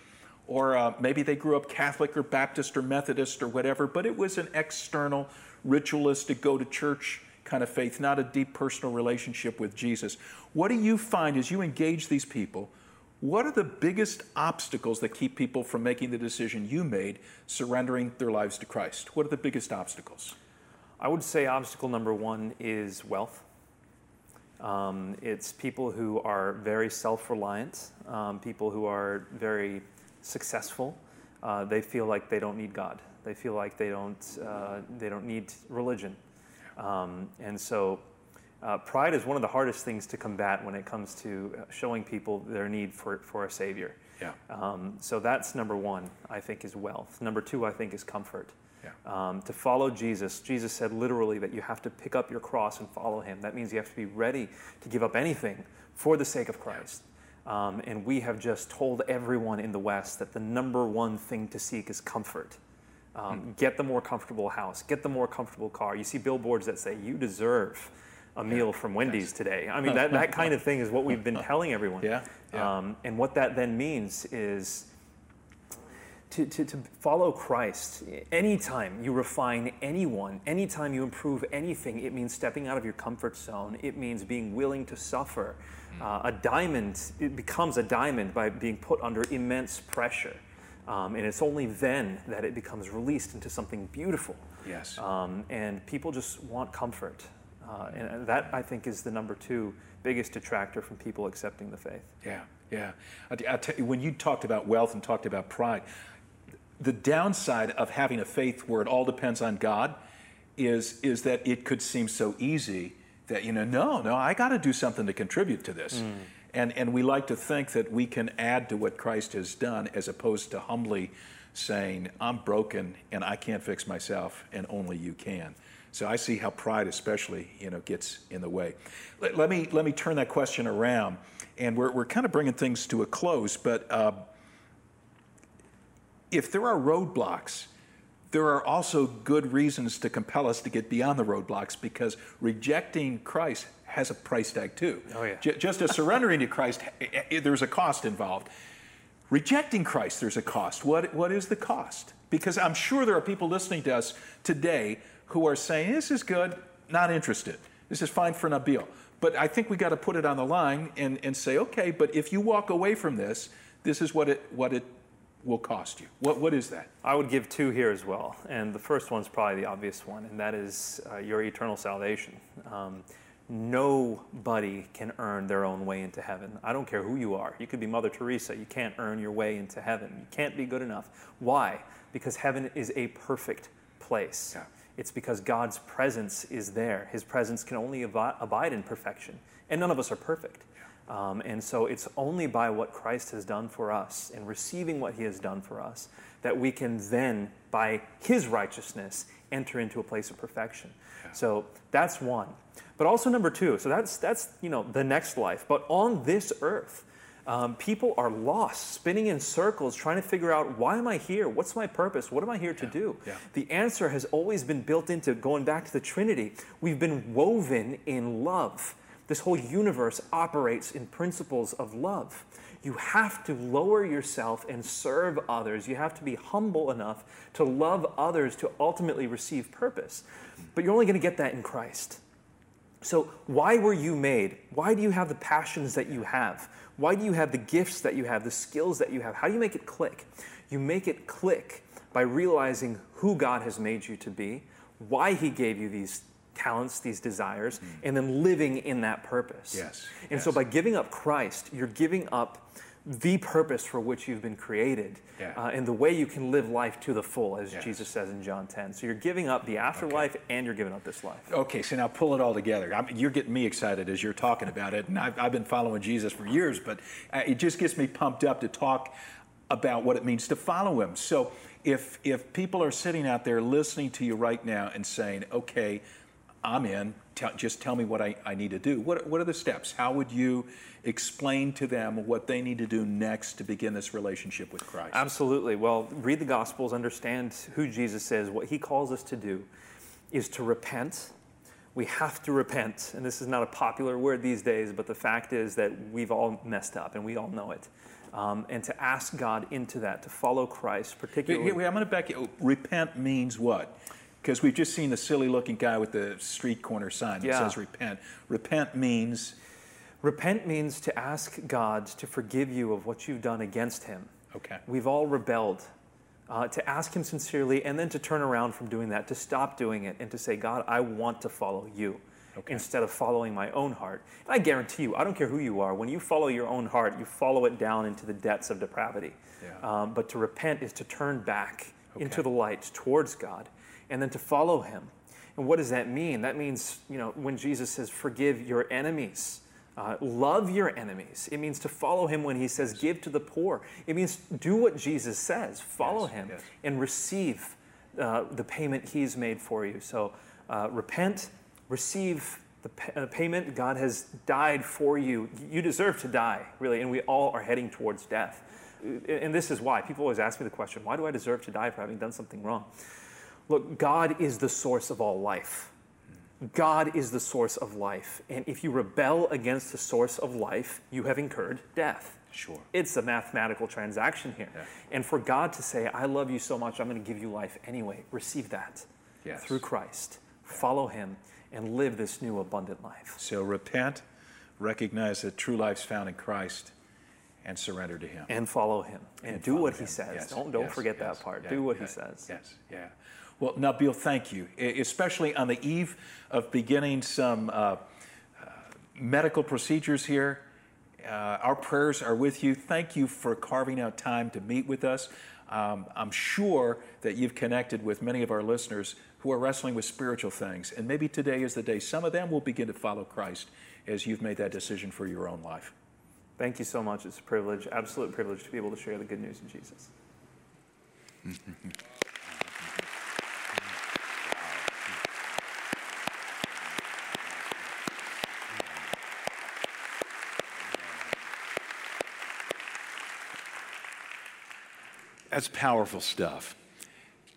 or uh, maybe they grew up Catholic or Baptist or Methodist or whatever, but it was an external, ritualistic, go to church kind of faith, not a deep personal relationship with Jesus. What do you find as you engage these people? What are the biggest obstacles that keep people from making the decision you made, surrendering their lives to Christ? What are the biggest obstacles? I would say obstacle number one is wealth. Um, it's people who are very self reliant, um, people who are very successful. Uh, they feel like they don't need God. They feel like they don't, uh, they don't need religion. Um, and so uh, pride is one of the hardest things to combat when it comes to uh, showing people their need for, for a savior. Yeah. Um, so that's number one, I think, is wealth. Number two, I think, is comfort. Yeah. Um, to follow Jesus, Jesus said literally that you have to pick up your cross and follow him. That means you have to be ready to give up anything for the sake of Christ. Um, and we have just told everyone in the West that the number one thing to seek is comfort. Um, mm. Get the more comfortable house, get the more comfortable car. You see billboards that say, You deserve a meal from Wendy's today. I mean, <laughs> that, that kind of thing is what we've been <laughs> telling everyone. Yeah. yeah. Um, and what that then means is to, to, to follow Christ. Anytime you refine anyone, anytime you improve anything, it means stepping out of your comfort zone. It means being willing to suffer. Mm. Uh, a diamond, it becomes a diamond by being put under immense pressure. Um, and it's only then that it becomes released into something beautiful. Yes. Um, and people just want comfort. Uh, and that, I think, is the number two biggest detractor from people accepting the faith. Yeah, yeah. I, I you, when you talked about wealth and talked about pride, the downside of having a faith where it all depends on God is, is that it could seem so easy that, you know, no, no, I got to do something to contribute to this. Mm. And, and we like to think that we can add to what Christ has done as opposed to humbly saying, I'm broken and I can't fix myself and only you can. So I see how pride, especially, you know, gets in the way. Let, let me let me turn that question around, and we're we're kind of bringing things to a close. But uh, if there are roadblocks, there are also good reasons to compel us to get beyond the roadblocks because rejecting Christ has a price tag too. Oh yeah. J- just as surrendering to Christ, there's a cost involved. Rejecting Christ, there's a cost. What what is the cost? Because I'm sure there are people listening to us today who are saying, this is good, not interested. This is fine for Nabeel. But I think we got to put it on the line and, and say, okay, but if you walk away from this, this is what it, what it will cost you. What, what is that? I would give two here as well. And the first one's probably the obvious one, and that is uh, your eternal salvation. Um, nobody can earn their own way into heaven. I don't care who you are. You could be Mother Teresa. You can't earn your way into heaven. You can't be good enough. Why? Because heaven is a perfect place. Yeah. It's because God's presence is there. His presence can only abide in perfection. And none of us are perfect. Um, and so it's only by what Christ has done for us and receiving what he has done for us that we can then, by his righteousness, enter into a place of perfection. Yeah. So that's one. But also number two, so that's that's you know the next life. But on this earth, um, people are lost, spinning in circles, trying to figure out why am I here? What's my purpose? What am I here to do? Yeah. The answer has always been built into going back to the Trinity. We've been woven in love. This whole universe operates in principles of love. You have to lower yourself and serve others. You have to be humble enough to love others to ultimately receive purpose. But you're only going to get that in Christ. So, why were you made? Why do you have the passions that you have? Why do you have the gifts that you have, the skills that you have? How do you make it click? You make it click by realizing who God has made you to be, why He gave you these talents, these desires, mm. and then living in that purpose. Yes. And yes. so by giving up Christ, you're giving up the purpose for which you've been created yeah. uh, and the way you can live life to the full, as yes. Jesus says in John 10. So you're giving up the afterlife okay. and you're giving up this life. Okay, so now pull it all together. I you're getting me excited as you're talking about it, and I've, I've been following Jesus for years, but uh, it just gets me pumped up to talk about what it means to follow him. So if, if people are sitting out there listening to you right now and saying, okay, I'm in, tell, just tell me what I, I need to do, what, what are the steps? How would you explain to them what they need to do next to begin this relationship with Christ? Absolutely. Well, read the Gospels, understand who Jesus is. What he calls us to do is to repent. We have to repent. And this is not a popular word these days, but the fact is that we've all messed up and we all know it. Um, and to ask God into that, to follow Christ, particularly. Wait, wait, I'm going to back you. Repent means what? Because we've just seen the silly looking guy with the street corner sign that yeah. says repent. Repent means Repent means to ask God to forgive you of what you've done against Him. Okay. We've all rebelled. Uh, to ask Him sincerely and then to turn around from doing that, to stop doing it, and to say, God, I want to follow you. Okay. Instead of following my own heart. And I guarantee you, I don't care who you are, when you follow your own heart, you follow it down into the depths of depravity. Yeah. Um, but to repent is to turn back okay. into the light towards God and then to follow Him. And what does that mean? That means, you know, when Jesus says, forgive your enemies, uh, love your enemies. It means to follow him when he says, give to the poor. It means do what Jesus says, follow yes, him, yes. and receive uh, the payment he's made for you. So uh, repent, receive the uh, payment. God has died for you. You deserve to die, really, and we all are heading towards death. And this is why people always ask me the question why do I deserve to die for having done something wrong? Look, God is the source of all life. God is the source of life. And if you rebel against the source of life, you have incurred death. Sure. It's a mathematical transaction here. Yeah. And for God to say, I love you so much, I'm going to give you life anyway, receive that yes. through Christ. Follow him and live this new abundant life. So repent, recognize that true life's found in Christ, and surrender to him. And follow him. And, and do what him. he says. Yes. Don't, don't yes. forget that part. Do what he says. Yes, yeah. Well, Nabeel, thank you, especially on the eve of beginning some uh, uh, medical procedures here. Uh, our prayers are with you. Thank you for carving out time to meet with us. Um, I'm sure that you've connected with many of our listeners who are wrestling with spiritual things, and maybe today is the day some of them will begin to follow Christ as you've made that decision for your own life. Thank you so much. It's a privilege, absolute privilege, to be able to share the good news of Jesus. <laughs> That's powerful stuff.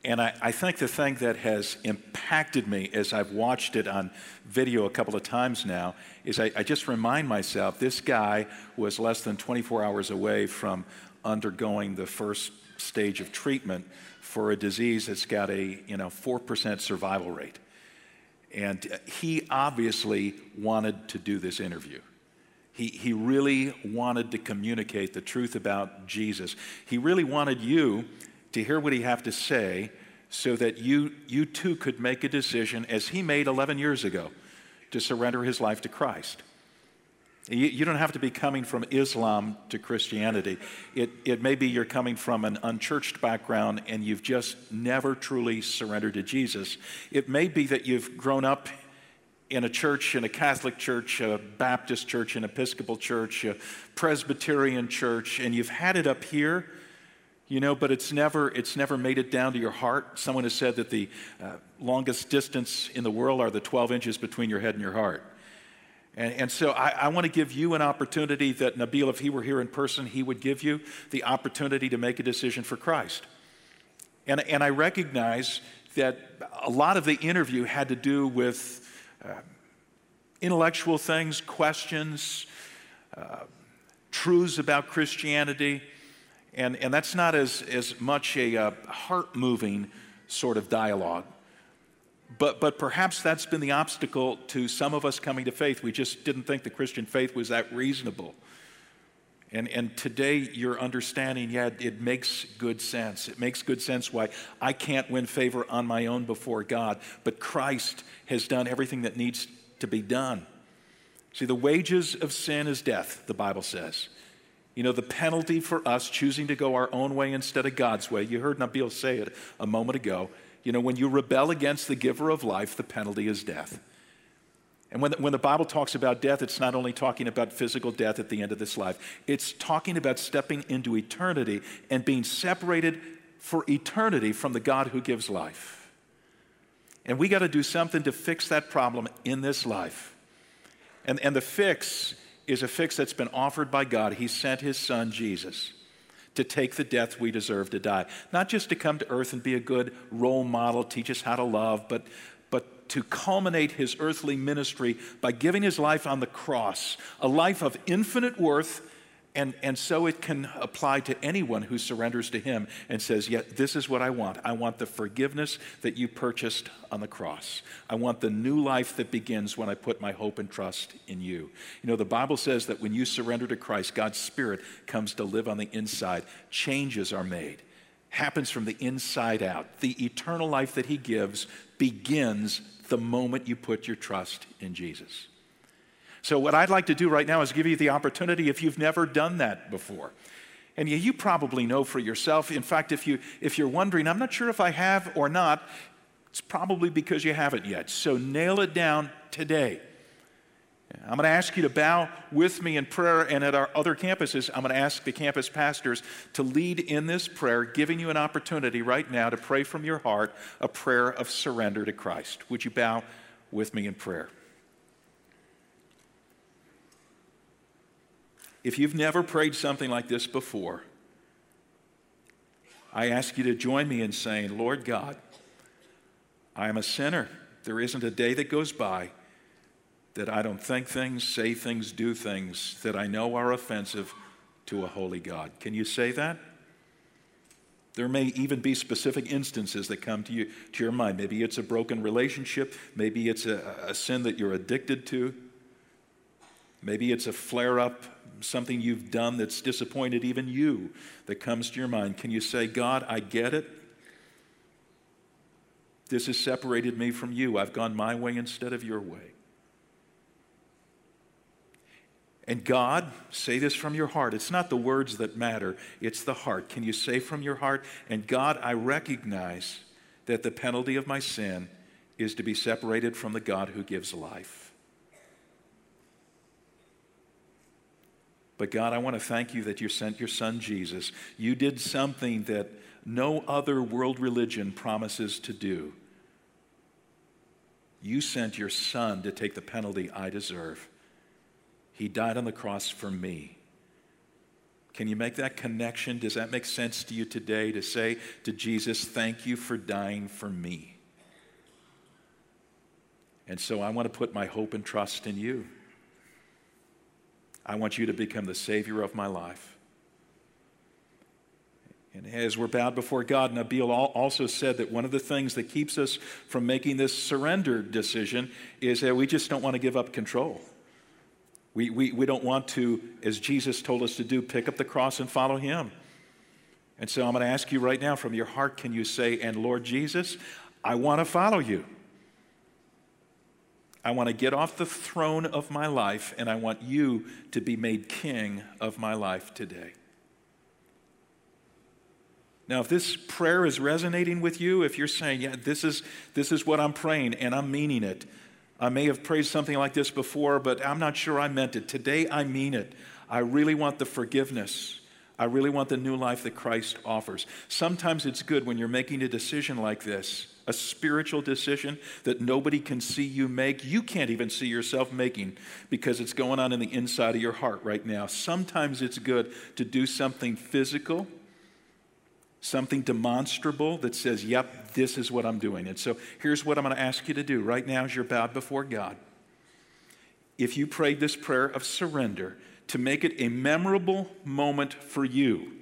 And I, I, think the thing that has impacted me as I've watched it on video a couple of times now is I, I, just remind myself this guy was less than 24 hours away from undergoing the first stage of treatment for a disease that's got a you know 4% survival rate. And he obviously wanted to do this interview. He, he really wanted to communicate the truth about Jesus. He really wanted you to hear what he had to say so that you, you too could make a decision, as he made 11 years ago, to surrender his life to Christ. You, you don't have to be coming from Islam to Christianity. It, it may be you're coming from an unchurched background and you've just never truly surrendered to Jesus. It may be that you've grown up in a church, in a Catholic church, a Baptist church, an Episcopal church, a Presbyterian church, and you've had it up here, you know, but it's never, it's never made it down to your heart. Someone has said that the uh, longest distance in the world are the 12 inches between your head and your heart. And, and so I, I want to give you an opportunity that Nabeel, if he were here in person, he would give you the opportunity to make a decision for Christ. And, and I recognize that a lot of the interview had to do with intellectual things, questions, uh, truths about Christianity. And, and that's not as, as much a uh, heart moving sort of dialogue. But, but perhaps that's been the obstacle to some of us coming to faith. We just didn't think the Christian faith was that reasonable. And, and today you're understanding, yeah, it makes good sense. It makes good sense why I can't win favor on my own before God, but Christ has done everything that needs to be done. See, the wages of sin is death, the Bible says. You know, the penalty for us choosing to go our own way instead of God's way, you heard Nabeel say it a moment ago. You know, when you rebel against the giver of life, the penalty is death. And when the, when the Bible talks about death, it's not only talking about physical death at the end of this life, it's talking about stepping into eternity and being separated for eternity from the God who gives life. And we got to do something to fix that problem in this life. And, and the fix is a fix that's been offered by God. He sent his son, Jesus, to take the death we deserve to die. Not just to come to earth and be a good role model, teach us how to love, but, to culminate his earthly ministry by giving his life on the cross, a life of infinite worth. And, and so it can apply to anyone who surrenders to him and says, Yeah, this is what I want. I want the forgiveness that you purchased on the cross. I want the new life that begins when I put my hope and trust in you. You know, the Bible says that when you surrender to Christ, God's Spirit comes to live on the inside. Changes are made happens from the inside out. The eternal life that He gives begins the moment you put your trust in Jesus. So, what I'd like to do right now is give you the opportunity if you've never done that before. And you probably know for yourself. In fact, if, you, if you're wondering, I'm not sure if I have or not, it's probably because you haven't yet. So, nail it down today. I'm going to ask you to bow with me in prayer, and at our other campuses, I'm going to ask the campus pastors to lead in this prayer, giving you an opportunity right now to pray from your heart a prayer of surrender to Christ. Would you bow with me in prayer? If you've never prayed something like this before, I ask you to join me in saying, Lord God, I am a sinner. There isn't a day that goes by that I don't think things, say things, do things that I know are offensive to a holy God. Can you say that? There may even be specific instances that come to you to your mind. Maybe it's a broken relationship, maybe it's a, a sin that you're addicted to. Maybe it's a flare up, something you've done that's disappointed even you that comes to your mind. Can you say, God, I get it? This has separated me from you. I've gone my way instead of your way. And God, say this from your heart. It's not the words that matter, it's the heart. Can you say from your heart, and God, I recognize that the penalty of my sin is to be separated from the God who gives life. But God, I want to thank you that you sent your son Jesus. You did something that no other world religion promises to do. You sent your son to take the penalty I deserve. He died on the cross for me. Can you make that connection? Does that make sense to you today to say to Jesus, Thank you for dying for me? And so I want to put my hope and trust in you. I want you to become the Savior of my life. And as we're bowed before God, Nabeel also said that one of the things that keeps us from making this surrender decision is that we just don't want to give up control. We, we, we don't want to, as Jesus told us to do, pick up the cross and follow him. And so I'm going to ask you right now from your heart can you say, And Lord Jesus, I want to follow you. I want to get off the throne of my life, and I want you to be made king of my life today. Now, if this prayer is resonating with you, if you're saying, Yeah, this is, this is what I'm praying and I'm meaning it, I may have prayed something like this before, but I'm not sure I meant it. Today, I mean it. I really want the forgiveness. I really want the new life that Christ offers. Sometimes it's good when you're making a decision like this, a spiritual decision that nobody can see you make. You can't even see yourself making because it's going on in the inside of your heart right now. Sometimes it's good to do something physical something demonstrable that says, yep, this is what I'm doing. And so here's what I'm going to ask you to do right now as you're bowed before God. if you prayed this prayer of surrender to make it a memorable moment for you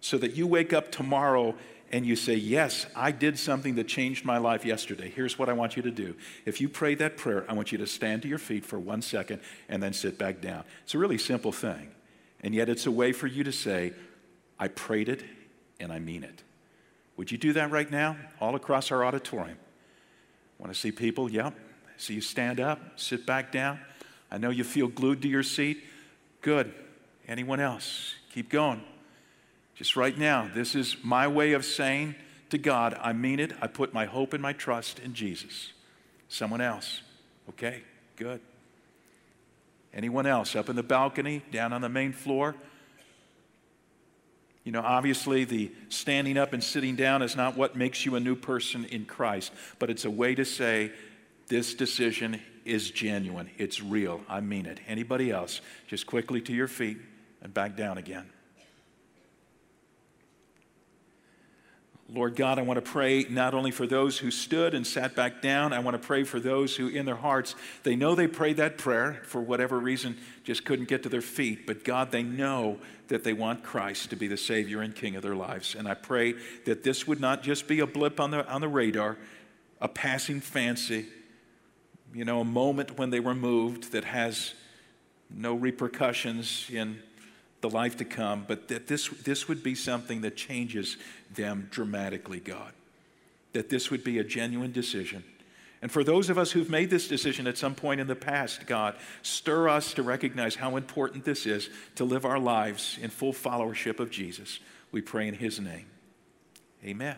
so that you wake up tomorrow and you say, Yes, I did something that changed my life yesterday. Here's what I want you to do. If you pray that prayer, I want you to stand to your feet for one second and then sit back down. It's a really simple thing. And yet, it's a way for you to say, I prayed it and I mean it. Would you do that right now, all across our auditorium? Want to see people? Yep. See you stand up, sit back down. I know you feel glued to your seat. Good. Anyone else? Keep going. Just right now, this is my way of saying to God, I mean it. I put my hope and my trust in Jesus. Someone else. Okay, good. Anyone else up in the balcony, down on the main floor? You know, obviously, the standing up and sitting down is not what makes you a new person in Christ, but it's a way to say, this decision is genuine. It's real. I mean it. Anybody else? Just quickly to your feet and back down again. Lord God, I want to pray not only for those who stood and sat back down, I want to pray for those who, in their hearts, they know they prayed that prayer for whatever reason, just couldn't get to their feet. But God, they know that they want Christ to be the Savior and King of their lives. And I pray that this would not just be a blip on the, on the radar, a passing fancy, you know, a moment when they were moved that has no repercussions in the life to come, but that this, this would be something that changes them dramatically, God. That this would be a genuine decision. And for those of us who've made this decision at some point in the past, God, stir us to recognize how important this is to live our lives in full followership of Jesus. We pray in His name. Amen.